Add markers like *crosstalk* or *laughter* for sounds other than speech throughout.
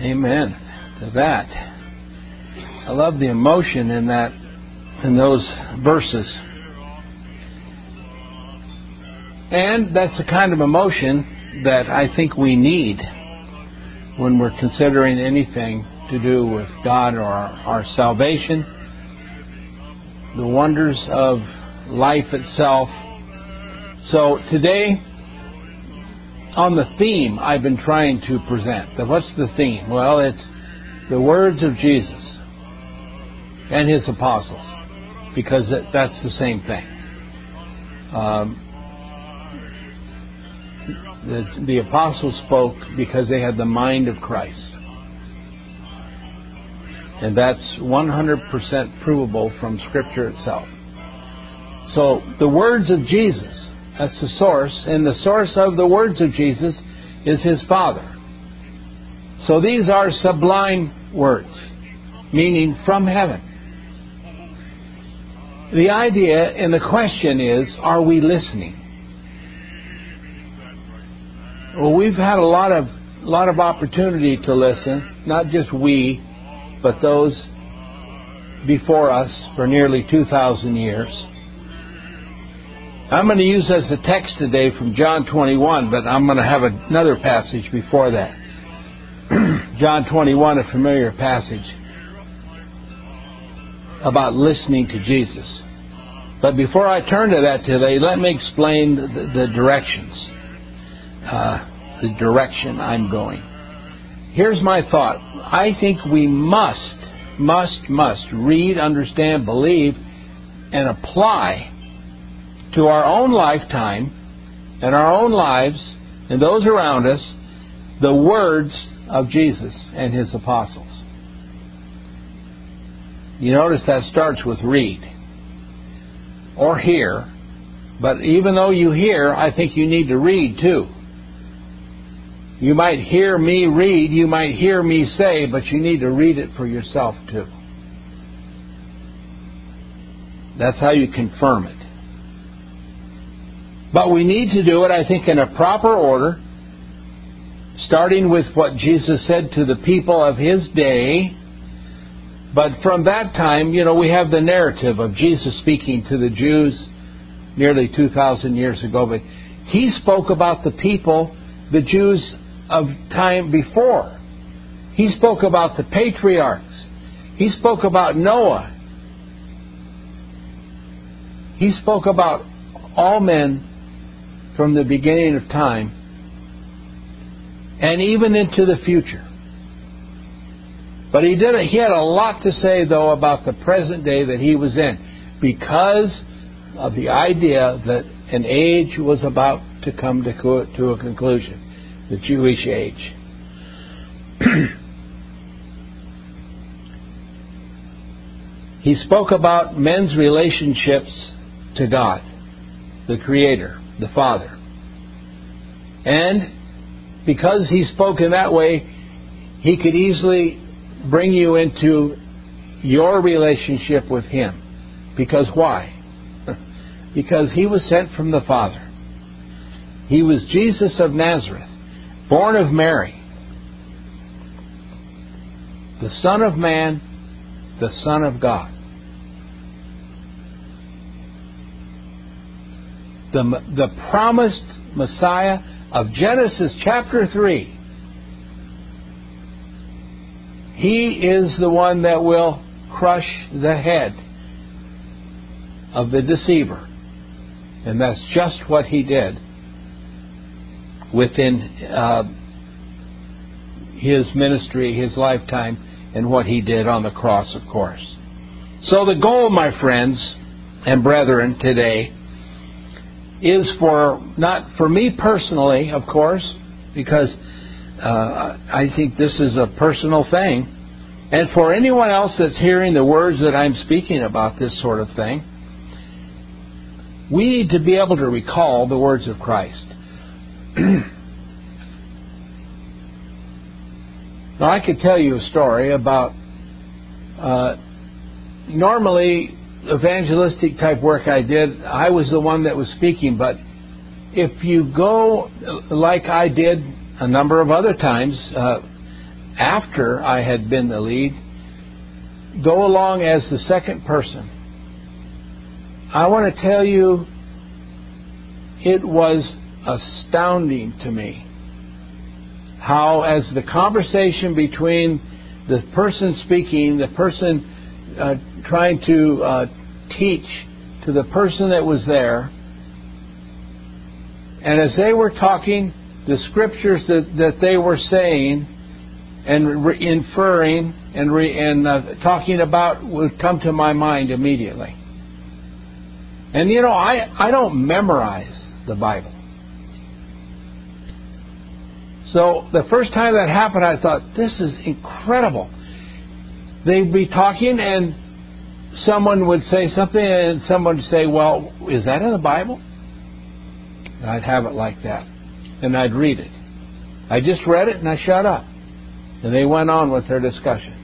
Amen to that. I love the emotion in that in those verses. And that's the kind of emotion that I think we need when we're considering anything to do with God or our, our salvation, the wonders of life itself. So today, on the theme I've been trying to present. What's the theme? Well, it's the words of Jesus and his apostles, because that's the same thing. Um, the, the apostles spoke because they had the mind of Christ. And that's 100% provable from Scripture itself. So, the words of Jesus, that's the source, and the source of the words of Jesus is his Father. So, these are sublime words, meaning from heaven. The idea and the question is are we listening? Well, we've had a lot of lot of opportunity to listen, not just we, but those before us for nearly 2,000 years. I'm going to use as a text today from John 21, but I'm going to have another passage before that. *clears throat* John 21, a familiar passage about listening to Jesus. But before I turn to that today, let me explain the, the directions uh, the direction I'm going. Here's my thought. I think we must, must, must read, understand, believe, and apply to our own lifetime and our own lives and those around us the words of Jesus and his apostles. You notice that starts with read or hear, but even though you hear, I think you need to read too. You might hear me read, you might hear me say, but you need to read it for yourself too. That's how you confirm it. But we need to do it, I think, in a proper order, starting with what Jesus said to the people of his day. But from that time, you know, we have the narrative of Jesus speaking to the Jews nearly 2,000 years ago. But he spoke about the people, the Jews of time before. He spoke about the patriarchs. He spoke about Noah. He spoke about all men from the beginning of time and even into the future. But he did he had a lot to say though about the present day that he was in because of the idea that an age was about to come to, to a conclusion the Jewish age. *clears throat* he spoke about men's relationships to God, the Creator, the Father. And because he spoke in that way, he could easily bring you into your relationship with him. Because why? *laughs* because he was sent from the Father. He was Jesus of Nazareth born of Mary, the Son of Man, the Son of God. The, the promised Messiah of Genesis chapter 3. He is the one that will crush the head of the deceiver. And that's just what he did within uh, his ministry, his lifetime, and what he did on the cross, of course. So, the goal, my friends and brethren, today is for not for me personally, of course, because uh, I think this is a personal thing, and for anyone else that's hearing the words that I'm speaking about this sort of thing. We need to be able to recall the words of Christ. *clears throat* now, I could tell you a story about uh, normally evangelistic type work I did, I was the one that was speaking, but if you go like I did a number of other times, uh, after I had been the lead, go along as the second person. I want to tell you, it was astounding to me how, as the conversation between the person speaking, the person uh, trying to uh, teach to the person that was there, and as they were talking, the scriptures that, that they were saying and re- inferring and, re- and uh, talking about would come to my mind immediately. And you know, I, I don't memorize the Bible. So the first time that happened, I thought, this is incredible. They'd be talking, and someone would say something, and someone would say, Well, is that in the Bible? And I'd have it like that. And I'd read it. I just read it and I shut up. And they went on with their discussion.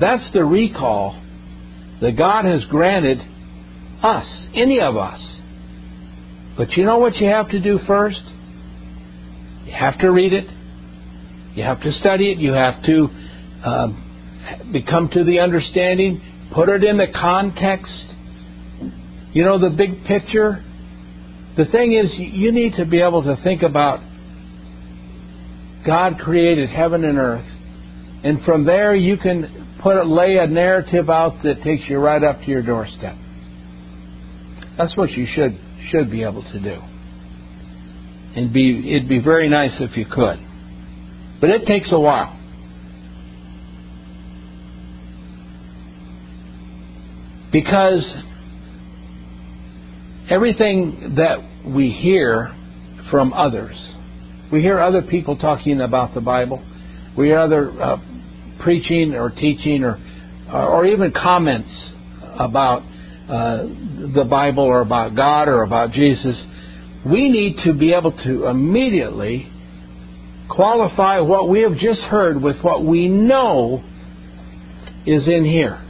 That's the recall that God has granted us, any of us. But you know what you have to do first? You have to read it. You have to study it. You have to um, become to the understanding. Put it in the context. You know, the big picture. The thing is, you need to be able to think about God created heaven and earth. And from there, you can put a, lay a narrative out that takes you right up to your doorstep. That's what you should should be able to do. And be it'd be very nice if you could. But it takes a while. Because everything that we hear from others, we hear other people talking about the Bible, we hear other uh, preaching or teaching or, or even comments about uh, the Bible or about God or about Jesus, we need to be able to immediately qualify what we have just heard with what we know is in here.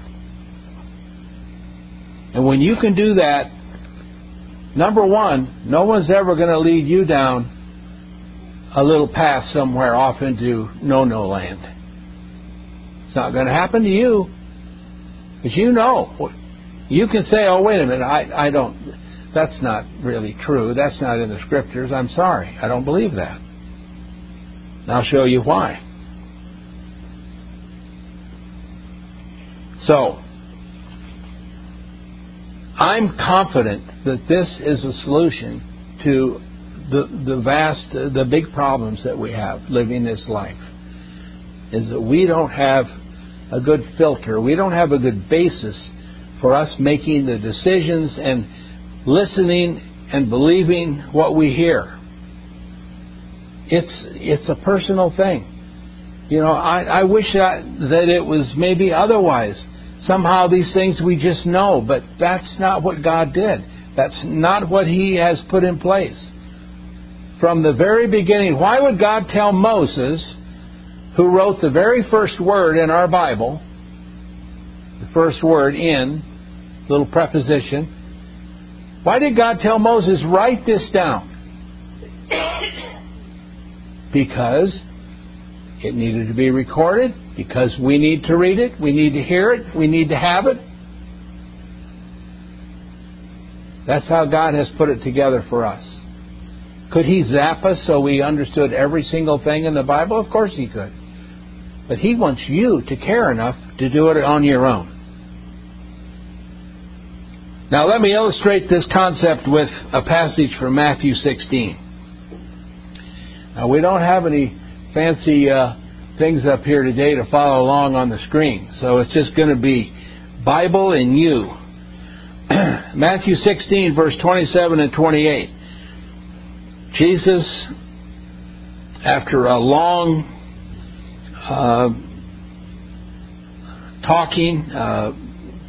And when you can do that, number one, no one's ever going to lead you down a little path somewhere off into no no land. It's not going to happen to you. Because you know. You can say, oh, wait a minute, I, I don't, that's not really true. That's not in the scriptures. I'm sorry. I don't believe that. And I'll show you why. So, I'm confident that this is a solution to the, the vast, the big problems that we have living this life. Is that we don't have a good filter, we don't have a good basis for us making the decisions and listening and believing what we hear. It's it's a personal thing. You know, I, I wish that, that it was maybe otherwise. Somehow these things we just know, but that's not what God did. That's not what He has put in place. From the very beginning, why would God tell Moses, who wrote the very first word in our Bible, the first word in, little preposition, why did God tell Moses, write this down? *coughs* because it needed to be recorded, because we need to read it, we need to hear it, we need to have it. That's how God has put it together for us. Could He zap us so we understood every single thing in the Bible? Of course He could. But He wants you to care enough to do it on your own. Now, let me illustrate this concept with a passage from Matthew 16. Now, we don't have any fancy uh, things up here today to follow along on the screen, so it's just going to be Bible and you. *clears throat* Matthew 16, verse 27 and 28. Jesus, after a long uh, talking uh,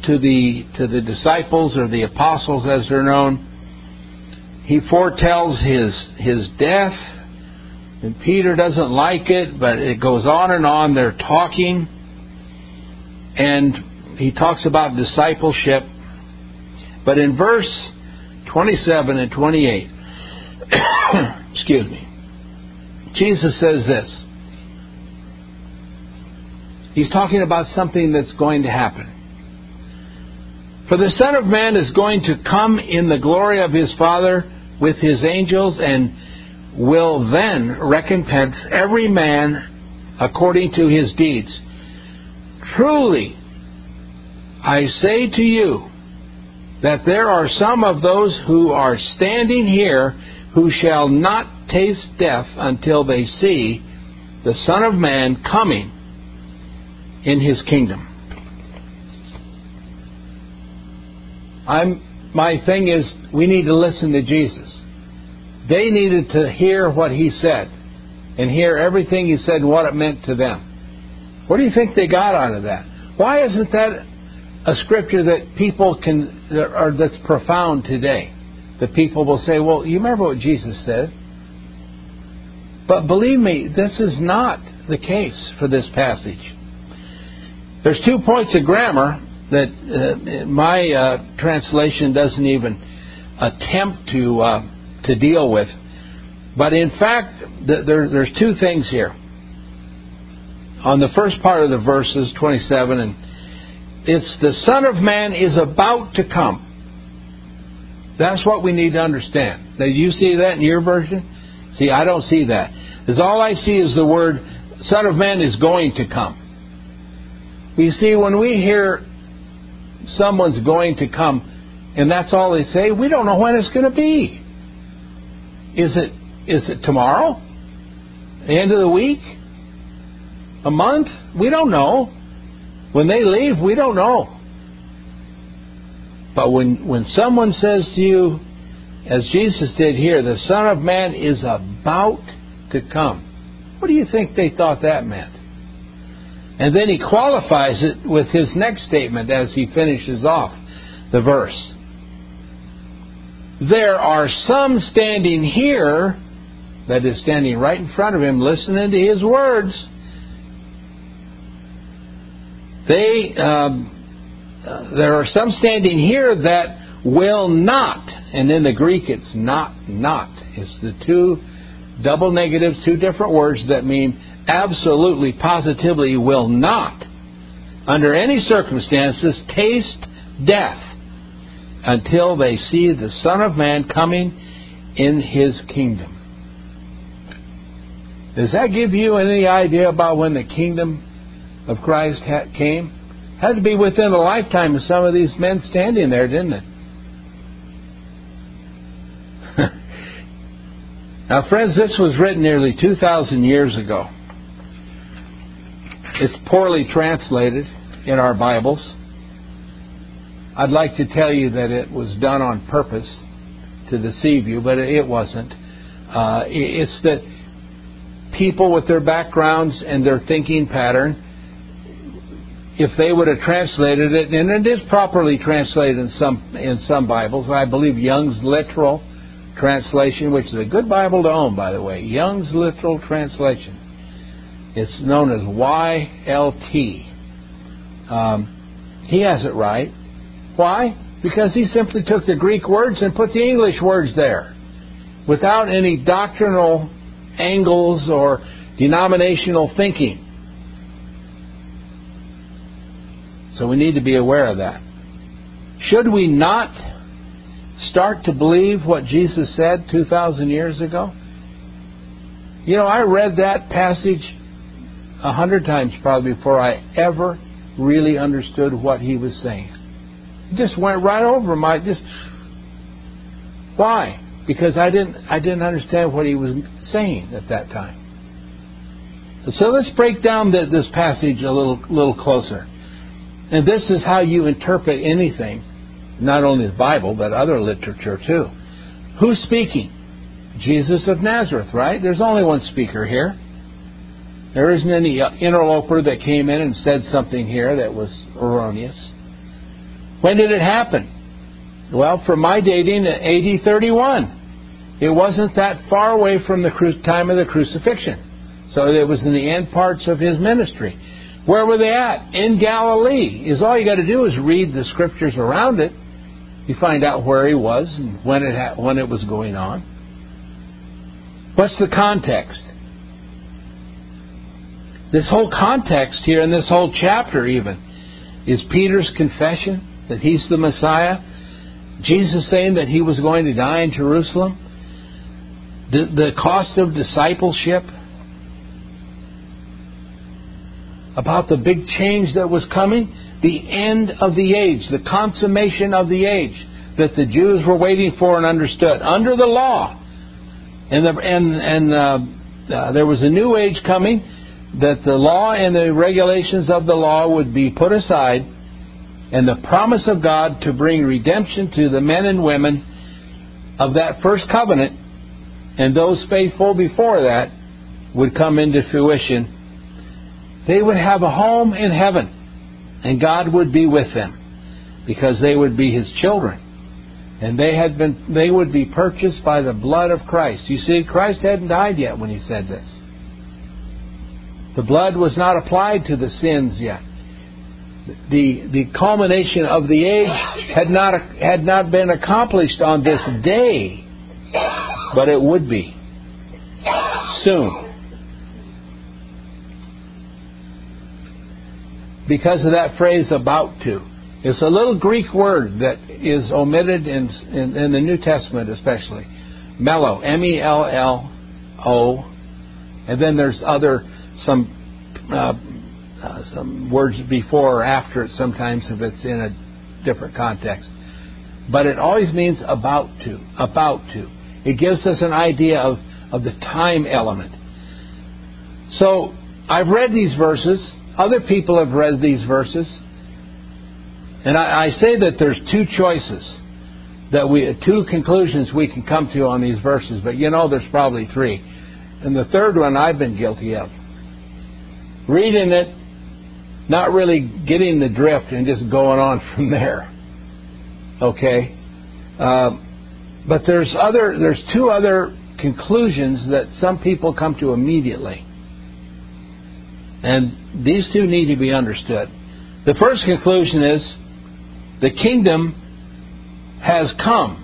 to the to the disciples or the apostles, as they're known, he foretells his his death and Peter doesn't like it, but it goes on and on. They're talking. And he talks about discipleship. But in verse 27 and 28, *coughs* excuse me, Jesus says this He's talking about something that's going to happen. For the Son of Man is going to come in the glory of his Father with his angels and will then recompense every man according to his deeds. Truly, I say to you that there are some of those who are standing here who shall not taste death until they see the Son of Man coming in his kingdom. I'm, my thing is, we need to listen to Jesus. They needed to hear what he said and hear everything he said and what it meant to them. What do you think they got out of that? Why isn't that a scripture that people can, or that's profound today? That people will say, well, you remember what Jesus said? But believe me, this is not the case for this passage. There's two points of grammar that uh, my uh, translation doesn't even attempt to uh, to deal with. But in fact, th- there, there's two things here. On the first part of the verses, 27, and it's the Son of Man is about to come. That's what we need to understand. Now, you see that in your version? See, I don't see that. Because all I see is the word Son of Man is going to come. You see, when we hear someone's going to come, and that's all they say, we don't know when it's going to be. Is it is it tomorrow? The end of the week? A month? We don't know. When they leave, we don't know. But when when someone says to you, as Jesus did here, the Son of Man is about to come. What do you think they thought that meant? And then he qualifies it with his next statement as he finishes off the verse. There are some standing here, that is standing right in front of him, listening to his words. They, um, uh, there are some standing here that will not, and in the Greek it's not, not. It's the two double negatives, two different words that mean absolutely, positively will not, under any circumstances, taste death until they see the Son of Man coming in his kingdom. Does that give you any idea about when the kingdom of Christ came? Had to be within a lifetime of some of these men standing there, didn't it? *laughs* now, friends, this was written nearly 2,000 years ago. It's poorly translated in our Bibles. I'd like to tell you that it was done on purpose to deceive you, but it wasn't. Uh, it's that people with their backgrounds and their thinking pattern, if they would have translated it, and it is properly translated in some in some Bibles, I believe Young's literal translation, which is a good Bible to own, by the way, Young's literal translation it's known as YLT. Um, he has it right. Why? Because he simply took the Greek words and put the English words there without any doctrinal angles or denominational thinking. So we need to be aware of that. Should we not start to believe what Jesus said 2,000 years ago? You know, I read that passage a hundred times probably before I ever really understood what he was saying. Just went right over my just why? Because I didn't I didn't understand what he was saying at that time. So let's break down the, this passage a little little closer. And this is how you interpret anything, not only the Bible but other literature too. Who's speaking? Jesus of Nazareth, right? There's only one speaker here. There isn't any interloper that came in and said something here that was erroneous. When did it happen? Well, from my dating, AD 31. It wasn't that far away from the time of the crucifixion. So it was in the end parts of his ministry. Where were they at? In Galilee. Is all you got to do is read the scriptures around it. You find out where he was and when it ha- when it was going on. What's the context? This whole context here in this whole chapter, even, is Peter's confession that he's the Messiah, Jesus saying that he was going to die in Jerusalem, the, the cost of discipleship, about the big change that was coming, the end of the age, the consummation of the age. That the Jews were waiting for and understood. Under the law. And, the, and, and uh, uh, there was a new age coming. That the law and the regulations of the law would be put aside, and the promise of God to bring redemption to the men and women of that first covenant and those faithful before that would come into fruition. They would have a home in heaven, and God would be with them because they would be His children and they had been they would be purchased by the blood of Christ. You see, Christ hadn't died yet when he said this. The blood was not applied to the sins yet. The the culmination of the age had not had not been accomplished on this day, but it would be soon. Because of that phrase about to. It's a little Greek word that is omitted in, in, in the New Testament, especially. Mello, M E L L O, and then there's other some uh, uh, some words before or after it sometimes if it's in a different context. But it always means about to, about to. It gives us an idea of, of the time element. So I've read these verses. Other people have read these verses. And I, I say that there's two choices that we, two conclusions we can come to on these verses, but you know there's probably three. And the third one I've been guilty of. Reading it, not really getting the drift and just going on *laughs* from there. Okay? Uh, but there's other, there's two other conclusions that some people come to immediately. And these two need to be understood. The first conclusion is the kingdom has come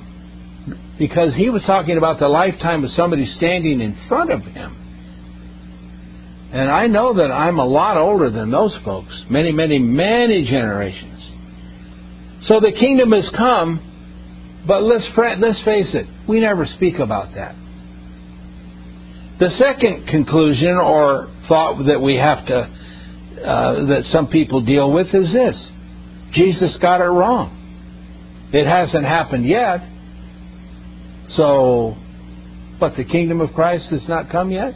because he was talking about the lifetime of somebody standing in front of him. And I know that I'm a lot older than those folks, many, many, many generations. So the kingdom has come, but let's, let's face it, we never speak about that. The second conclusion or thought that we have to, uh, that some people deal with is this Jesus got it wrong. It hasn't happened yet. So, but the kingdom of Christ has not come yet?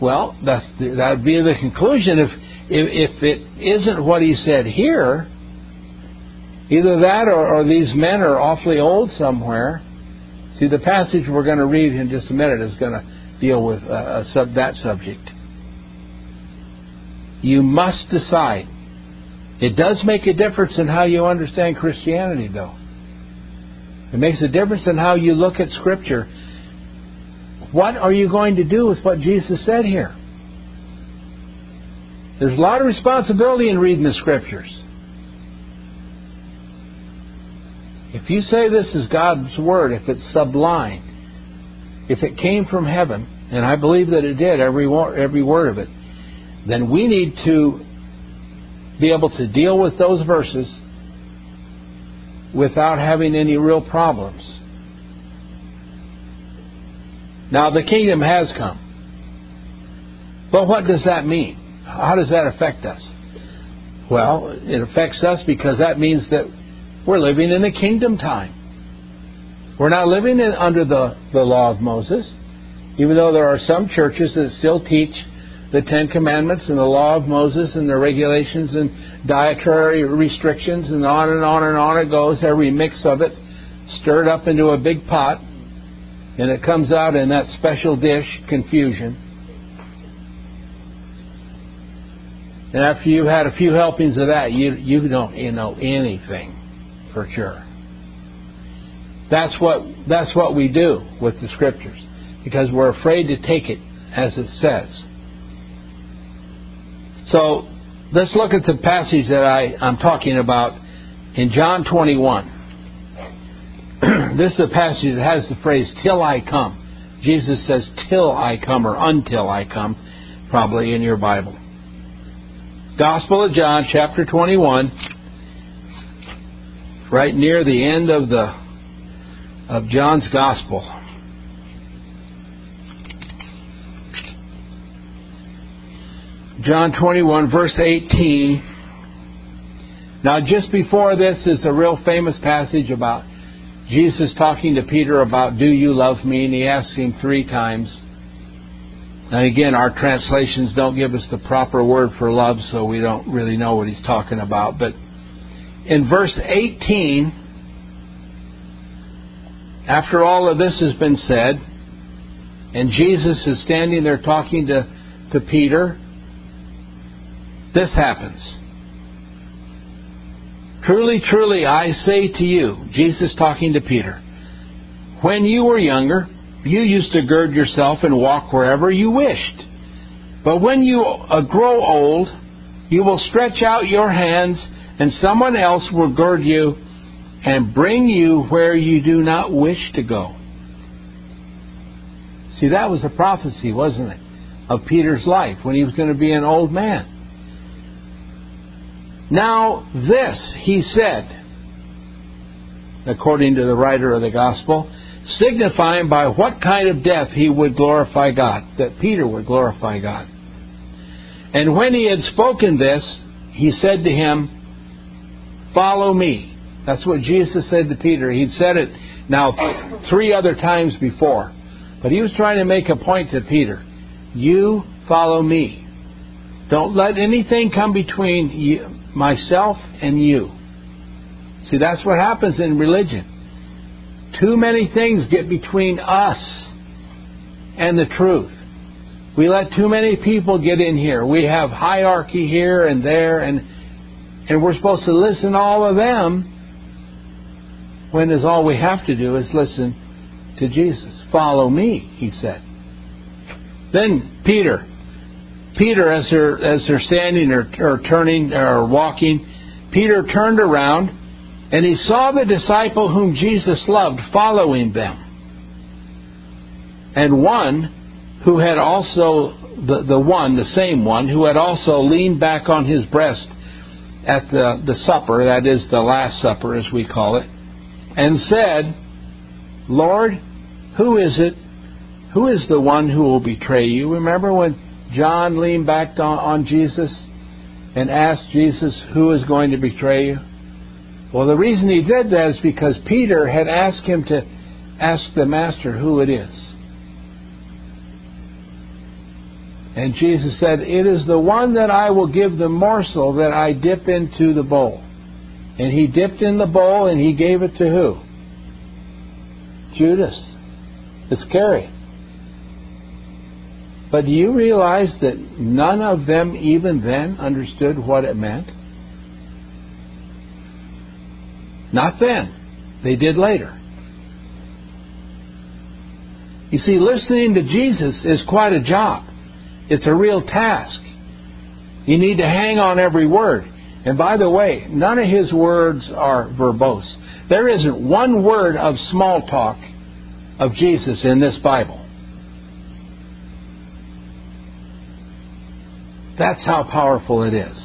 Well, that's that would be the conclusion. If, if, if it isn't what he said here, either that or, or these men are awfully old somewhere. See, the passage we're going to read in just a minute is going to deal with uh, sub, that subject. You must decide it does make a difference in how you understand Christianity, though. It makes a difference in how you look at Scripture. What are you going to do with what Jesus said here? There's a lot of responsibility in reading the Scriptures. If you say this is God's Word, if it's sublime, if it came from heaven, and I believe that it did, every, every word of it, then we need to be able to deal with those verses without having any real problems. Now, the kingdom has come. But what does that mean? How does that affect us? Well, it affects us because that means that we're living in a kingdom time. We're not living in, under the, the law of Moses, even though there are some churches that still teach the Ten Commandments and the law of Moses and the regulations and dietary restrictions and on and on and on it goes, every mix of it stirred up into a big pot and it comes out in that special dish, confusion. And after you've had a few helpings of that, you, you don't you know anything for sure. That's what, that's what we do with the scriptures because we're afraid to take it as it says. So let's look at the passage that I, I'm talking about in John 21. *clears throat* this is a passage that has the phrase, till I come. Jesus says, till I come or until I come. probably in your Bible. Gospel of John, chapter 21, right near the end of the of John's Gospel. John 21, verse 18. Now, just before this is a real famous passage about Jesus talking to Peter about, Do you love me? And he asks him three times. And again, our translations don't give us the proper word for love, so we don't really know what he's talking about. But in verse 18, after all of this has been said, and Jesus is standing there talking to, to Peter, this happens. Truly, truly, I say to you, Jesus talking to Peter, when you were younger, you used to gird yourself and walk wherever you wished. But when you uh, grow old, you will stretch out your hands, and someone else will gird you and bring you where you do not wish to go. See, that was a prophecy, wasn't it, of Peter's life when he was going to be an old man. Now, this he said, according to the writer of the gospel, signifying by what kind of death he would glorify God, that Peter would glorify God. And when he had spoken this, he said to him, Follow me. That's what Jesus said to Peter. He'd said it now three other times before. But he was trying to make a point to Peter. You follow me. Don't let anything come between you, myself and you. See, that's what happens in religion. Too many things get between us and the truth. We let too many people get in here. We have hierarchy here and there, and and we're supposed to listen to all of them. When is all we have to do is listen to Jesus. Follow me, he said. Then Peter, Peter, as they're as they're standing or, or turning or walking, Peter turned around and he saw the disciple whom Jesus loved following them. And one who had also, the, the one, the same one, who had also leaned back on his breast at the, the supper, that is the Last Supper as we call it, and said, Lord, who is it? Who is the one who will betray you? Remember when John leaned back on, Jesus and asked Jesus, Who is going to betray you? Well, the reason he did that is because Peter had asked him to ask the master who it is. And Jesus said, It is the one that I will give the morsel that I dip into the bowl. And he dipped in the bowl and he gave it to who? Judas It's Iscariot. But do you realize that none of them even then understood what it meant? Not then. They did later. You see, listening to Jesus is quite a job. It's a real task. You need to hang on every word. And by the way, none of his words are verbose. There isn't one word of small talk of Jesus in this Bible. That's how powerful it is.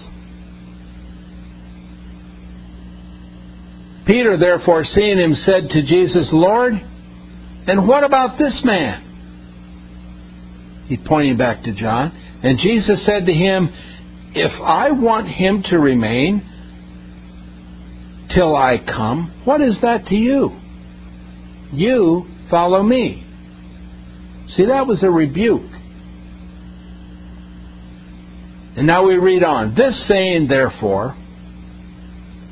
Peter, therefore, seeing him, said to Jesus, Lord, and what about this man? He pointing back to John. And Jesus said to him, If I want him to remain till I come, what is that to you? You follow me. See, that was a rebuke. And now we read on. This saying, therefore,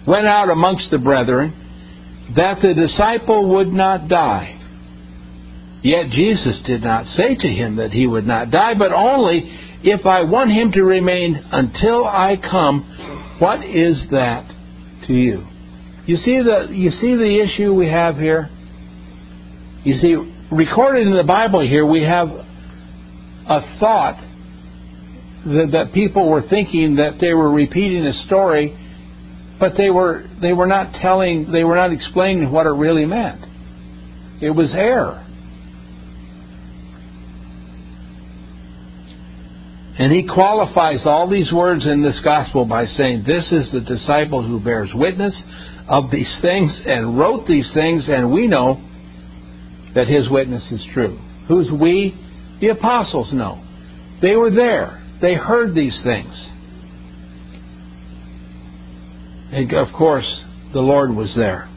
went out amongst the brethren that the disciple would not die. Yet Jesus did not say to him that he would not die, but only if I want him to remain until I come, what is that to you? You see the you see the issue we have here? You see, recorded in the Bible here we have a thought that, that people were thinking that they were repeating a story but they were they were not telling they were not explaining what it really meant. It was error. And he qualifies all these words in this gospel by saying, This is the disciple who bears witness of these things and wrote these things, and we know that his witness is true. Who's we? The apostles know. They were there. They heard these things. And of course, the Lord was there.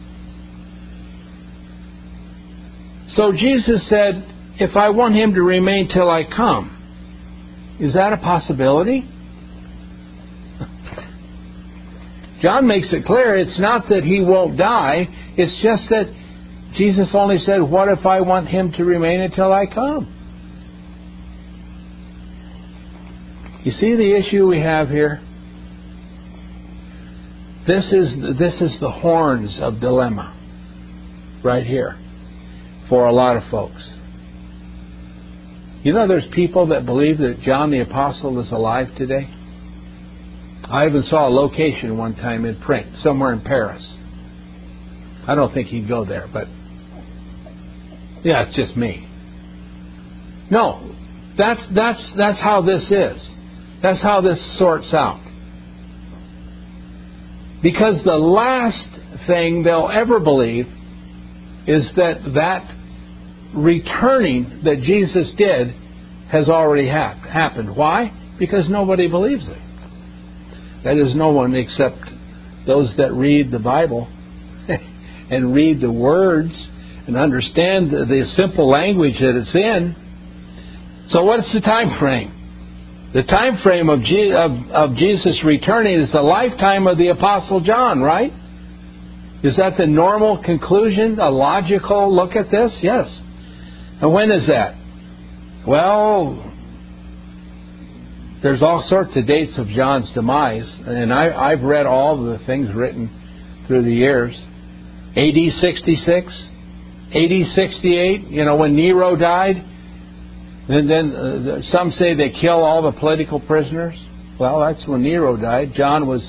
So Jesus said, If I want him to remain till I come, is that a possibility? *laughs* John makes it clear it's not that he won't die, it's just that Jesus only said, What if I want him to remain until I come? You see the issue we have here? This is, this is the horns of dilemma right here for a lot of folks. You know, there's people that believe that John the Apostle is alive today. I even saw a location one time in print, somewhere in Paris. I don't think he'd go there, but yeah, it's just me. No, that's that's that's how this is. That's how this sorts out. Because the last thing they'll ever believe is that that returning that Jesus did has already happened. Why? Because nobody believes it. That is, no one except those that read the Bible *laughs* and read the words and understand the, simple language that it's in. So, what's the time frame? The time frame of, Je- of, of Jesus returning is the lifetime of the Apostle John, right? Is that the normal conclusion, a logical look at this? Yes. And when is that? Well, there's all sorts of dates of John's demise, and I, have read all the things written through the years. AD 66, AD 68, you know, when Nero died, and then uh, some say they kill all the political prisoners. Well, that's when Nero died. John was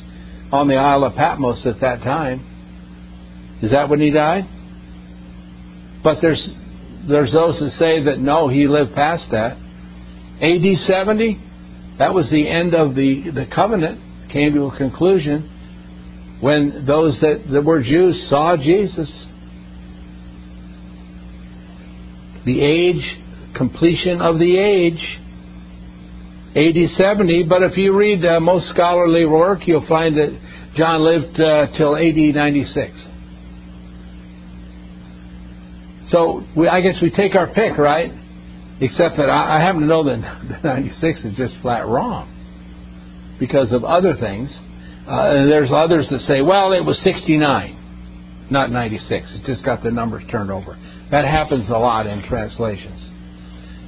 on the Isle of Patmos at that time. Is that when he died? But there's there's those that say that no, he lived past that. AD 70, that was the end of the, the covenant, came to a conclusion when those that, that were Jews saw Jesus. The age, completion of the age, AD 70. But if you read uh, most scholarly work, you'll find that John lived uh, till AD 96. So we, I guess we take our pick, right? Except that I, I happen to know that *laughs* 96 is just flat wrong because of other things. Uh, and there's others that say, well, it was 69, not 96. It just got the numbers turned over. That happens a lot in translations.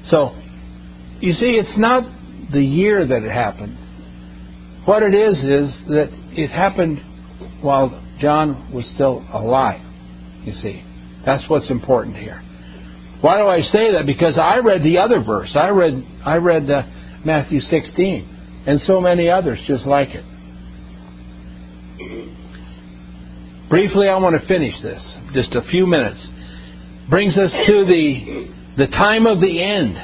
So, you see, it's not the year that it happened. What it is is that it happened while John was still alive, you see. That's what's important here. Why do I say that? Because I read the other verse. I read I read uh, Matthew 16 and so many others just like it. Briefly, I want to finish this. Just a few minutes. Brings us to the the time of the end.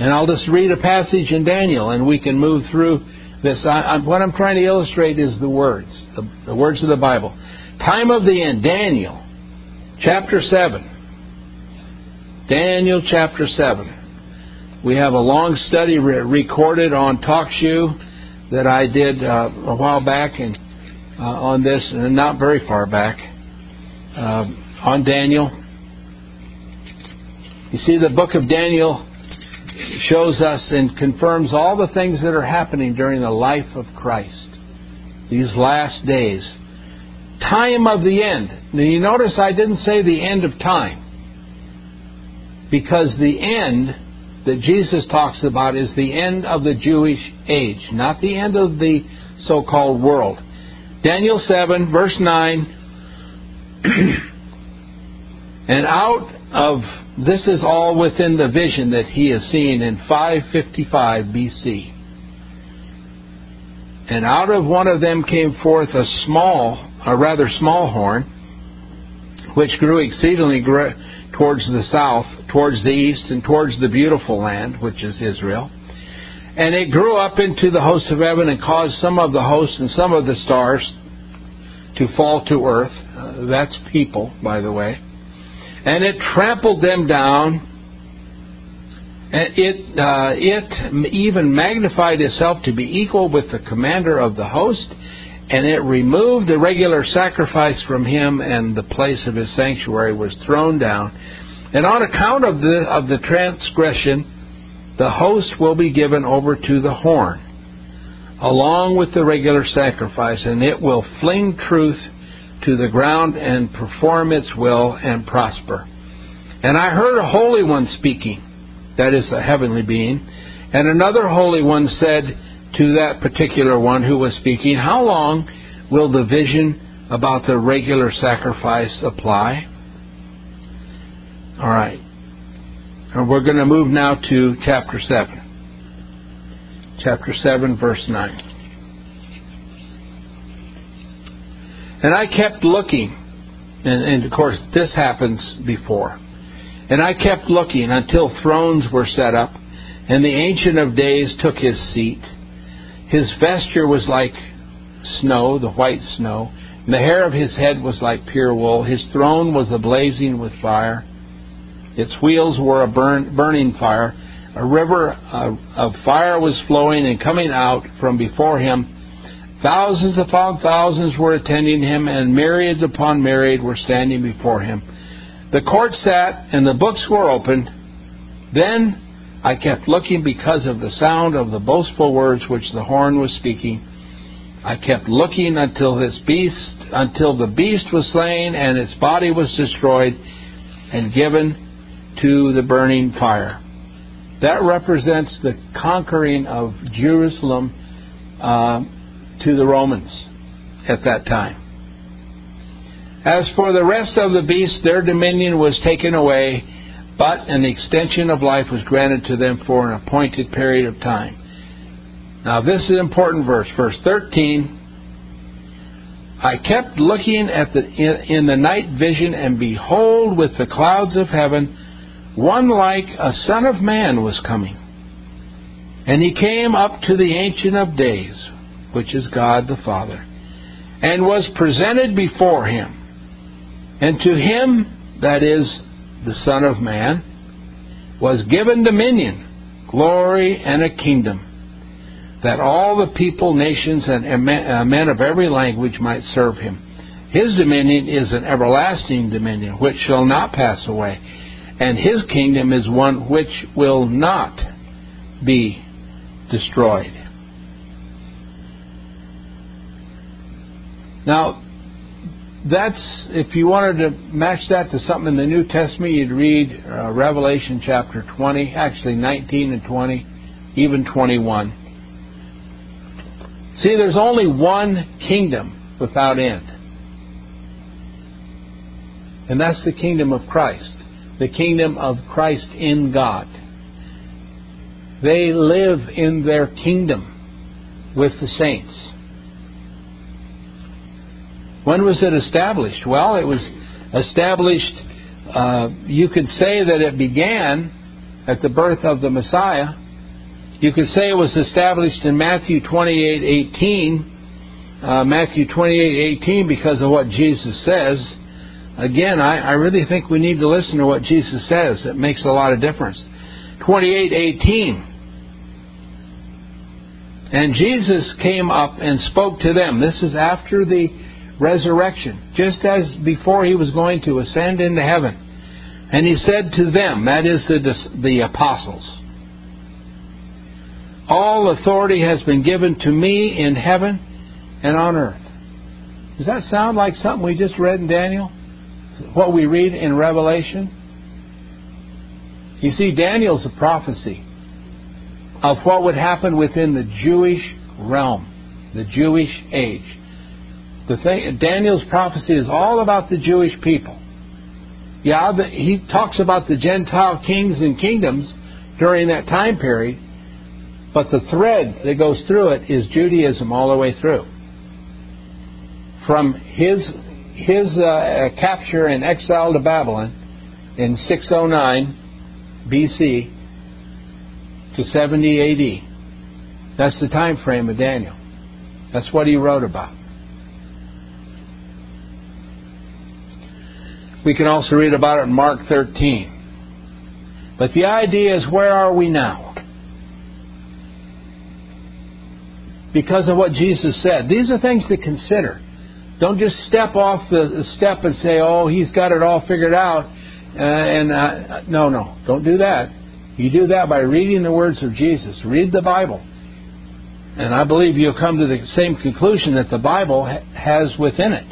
And I'll just read a passage in Daniel and we can move through this. I, I, what I'm trying to illustrate is the words, the, the words of the Bible. Time of the end, Daniel Chapter 7. Daniel chapter 7. We have a long study re- recorded on TalkShoe that I did uh, a while back and uh, on this, and not very far back, uh, on Daniel. You see, the book of Daniel shows us and confirms all the things that are happening during the life of Christ, these last days time of the end. Now you notice I didn't say the end of time. Because the end that Jesus talks about is the end of the Jewish age, not the end of the so called world. Daniel 7, verse 9. *clears throat* and out of this is all within the vision that he has seen in 555 BC. And out of one of them came forth a small a rather small horn, which grew exceedingly towards the south, towards the east, and towards the beautiful land, which is Israel. And it grew up into the host of heaven and caused some of the hosts and some of the stars to fall to earth. Uh, that's people, by the way. And it trampled them down. And it, uh, it even magnified itself to be equal with the commander of the host, and it removed the regular sacrifice from him, and the place of his sanctuary was thrown down. And on account of the, of the transgression, the host will be given over to the horn, along with the regular sacrifice, and it will fling truth to the ground and perform its will and prosper. And I heard a holy one speaking, that is, a heavenly being, and another holy one said to that particular one who was speaking, How long will the vision about the regular sacrifice apply? All right. And we're going to move now to chapter 7. Chapter 7, verse 9. And I kept looking, and, and, of course, this happens before. And I kept looking until thrones were set up, and the Ancient of Days took his seat. His vesture was like snow, the white snow, and the hair of his head was like pure wool. His throne was ablazing with fire its wheels were a burn, burning fire. A river of, of fire was flowing and coming out from before him. Thousands upon thousands were attending him, and myriads upon myriad were standing before him. The court sat, and the books were opened. Then I kept looking because of the sound of the boastful words which the horn was speaking. I kept looking until this beast, until the beast was slain and its body was destroyed and given to the burning fire. That represents the conquering of Jerusalem uh, to the Romans at that time. As for the rest of the beasts, their dominion was taken away, but an extension of life was granted to them for an appointed period of time. Now, this is an important verse. Verse 13 I kept looking at the, in, in the night vision, and behold, with the clouds of heaven, one like a Son of Man was coming. And he came up to the Ancient of Days, which is God the Father, and was presented before him. And to him, that is, the Son of Man, was given dominion, glory, and a kingdom, that all the people, nations, and uh, men of every language might serve him. His dominion is an everlasting dominion, which shall not pass away and his kingdom is one which will not be destroyed. Now, that's if you wanted to match that to something in the New Testament, you'd read uh, Revelation chapter 20, actually 19 and 20, even 21. See, there's only one kingdom without end. And that's the kingdom of Christ the kingdom of Christ in God. They live in their kingdom with the saints. When was it established? Well, it was established, uh, you could say that it began at the birth of the Messiah. You could say it was established in Matthew 28 18. Uh, Matthew 28 18 because of what Jesus says Again, I, I really think we need to listen to what Jesus says. It makes a lot of difference. 28:18. And Jesus came up and spoke to them. This is after the resurrection, just as before he was going to ascend into heaven. And he said to them, that is the, the apostles, All authority has been given to me in heaven and on earth. Does that sound like something we just read in Daniel? what we read in Revelation? You see, Daniel's a prophecy of what would happen within the Jewish realm, the Jewish age. The thing, Daniel's prophecy is all about the Jewish people. Yeah, he talks about the Gentile kings and kingdoms during that time period, but the thread that goes through it is Judaism all the way through. From his his uh, capture and exile to Babylon in 609 BC to 70 AD. That's the time frame of Daniel. That's what he wrote about. We can also read about it in Mark 13. But the idea is where are we now? Because of what Jesus said. These are things to consider. Don't just step off the step and say, oh, he's got it all figured out. Uh, and uh, no, no, don't do that. You do that by reading the words of Jesus. Read the Bible. And I believe you'll come to the same conclusion that the Bible has within it.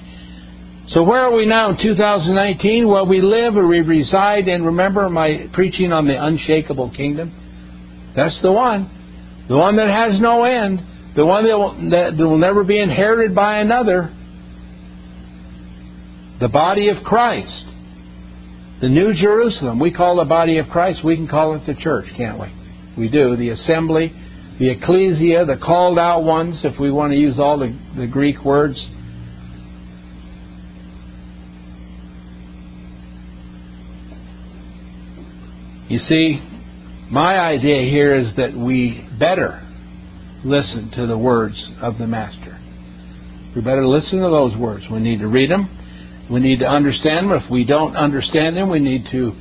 So where are we now in 2019? Well, we live or we reside and remember my preaching on the unshakable kingdom? That's the one. The one that has no end. The one that will, that will never be inherited by another. The body of Christ. The New Jerusalem. We call the body of Christ, we can call it the church, can't we? We do. The assembly, the ecclesia, the called out ones, if we want to use all the, the Greek words. You see, my idea here is that we better listen to the words of the Master. We better listen to those words. We need to read them. We need to understand them. If we don't understand them, we need to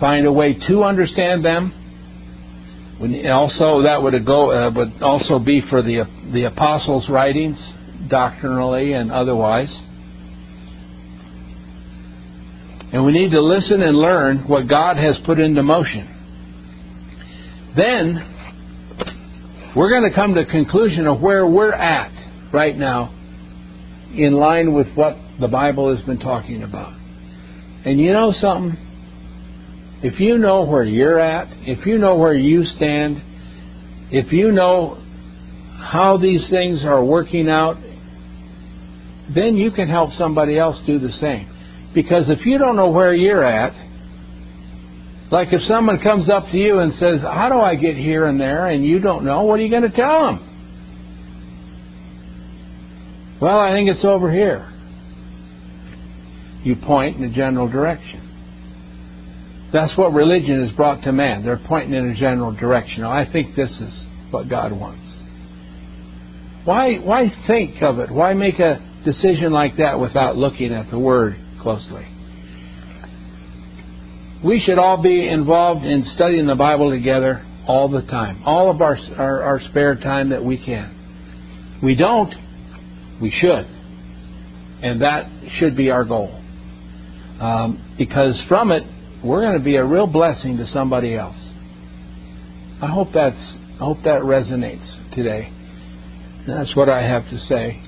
find a way to understand them. We also, that would go uh, would also be for the the apostles' writings, doctrinally and otherwise. And we need to listen and learn what God has put into motion. Then we're going to come to a conclusion of where we're at right now in line with what the Bible has been talking about. And you know something? If you know where you're at, if you know where you stand, if you know how these things are working out, then you can help somebody else do the same. Because if you don't know where you're at, like if someone comes up to you and says, How do I get here and there? and you don't know, what are you going to tell them? Well, I think it's over here. You point in a general direction. That's what religion has brought to man. They're pointing in a general direction. I think this is what God wants. Why, why think of it? Why make a decision like that without looking at the Word closely. We should all be involved in studying the Bible together all the time, all of our, our, our spare time that we can. We don't, we should. And that should be our goal. Um, because from it, we're going to be a real blessing to somebody else. I hope that's I hope that resonates today. That's what I have to say.